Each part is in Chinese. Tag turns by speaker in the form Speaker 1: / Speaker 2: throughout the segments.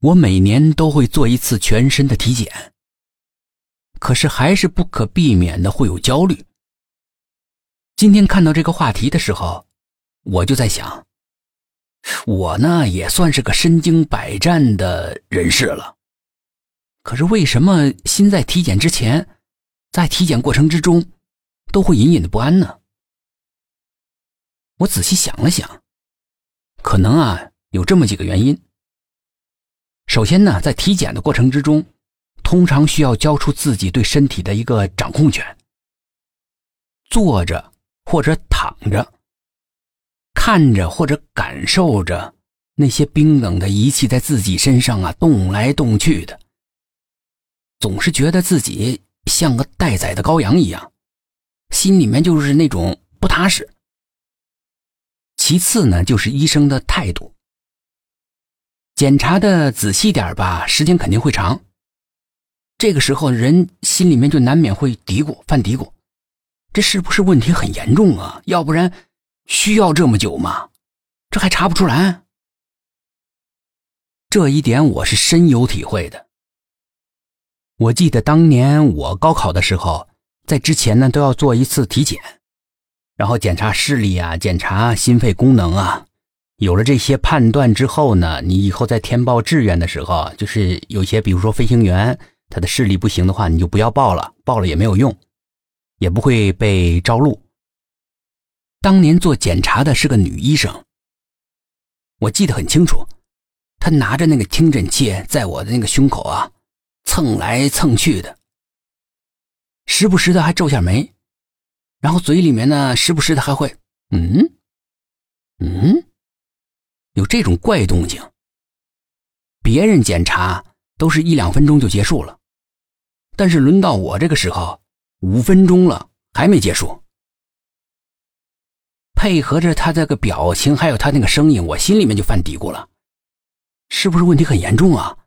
Speaker 1: 我每年都会做一次全身的体检，可是还是不可避免的会有焦虑。今天看到这个话题的时候，我就在想，我呢也算是个身经百战的人士了，可是为什么心在体检之前，在体检过程之中，都会隐隐的不安呢？我仔细想了想，可能啊有这么几个原因。首先呢，在体检的过程之中，通常需要交出自己对身体的一个掌控权。坐着或者躺着，看着或者感受着那些冰冷的仪器在自己身上啊动来动去的，总是觉得自己像个待宰的羔羊一样，心里面就是那种不踏实。其次呢，就是医生的态度。检查的仔细点吧，时间肯定会长。这个时候，人心里面就难免会嘀咕、犯嘀咕：这是不是问题很严重啊？要不然需要这么久吗？这还查不出来？这一点我是深有体会的。我记得当年我高考的时候，在之前呢都要做一次体检，然后检查视力啊，检查心肺功能啊。有了这些判断之后呢，你以后在填报志愿的时候，就是有些，比如说飞行员，他的视力不行的话，你就不要报了，报了也没有用，也不会被招录。当年做检查的是个女医生，我记得很清楚，她拿着那个听诊器在我的那个胸口啊蹭来蹭去的，时不时的还皱下眉，然后嘴里面呢时不时的还会嗯嗯。有这种怪动静，别人检查都是一两分钟就结束了，但是轮到我这个时候，五分钟了还没结束。配合着他这个表情，还有他那个声音，我心里面就犯嘀咕了：是不是问题很严重啊？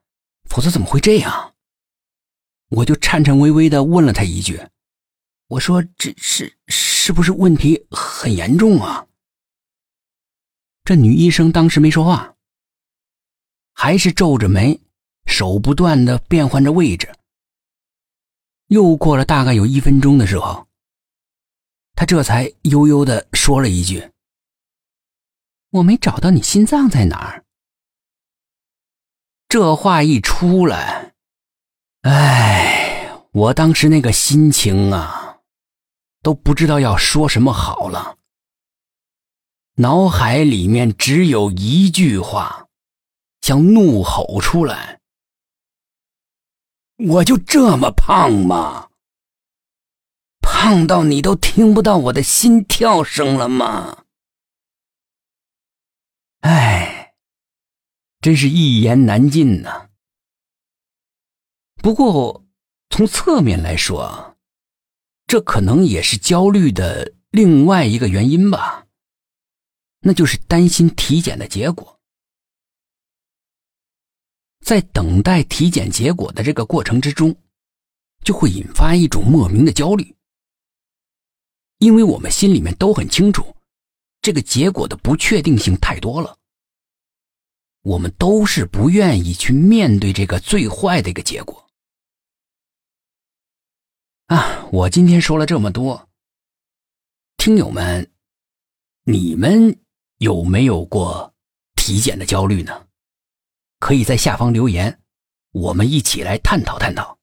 Speaker 1: 否则怎么会这样？我就颤颤巍巍的问了他一句：“我说这是是不是问题很严重啊？”这女医生当时没说话，还是皱着眉，手不断的变换着位置。又过了大概有一分钟的时候，她这才悠悠的说了一句：“我没找到你心脏在哪儿。”这话一出来，哎，我当时那个心情啊，都不知道要说什么好了。脑海里面只有一句话，想怒吼出来：“我就这么胖吗？胖到你都听不到我的心跳声了吗？”哎，真是一言难尽呐。不过从侧面来说，这可能也是焦虑的另外一个原因吧。那就是担心体检的结果，在等待体检结果的这个过程之中，就会引发一种莫名的焦虑，因为我们心里面都很清楚，这个结果的不确定性太多了，我们都是不愿意去面对这个最坏的一个结果。啊，我今天说了这么多，听友们，你们。有没有过体检的焦虑呢？可以在下方留言，我们一起来探讨探讨。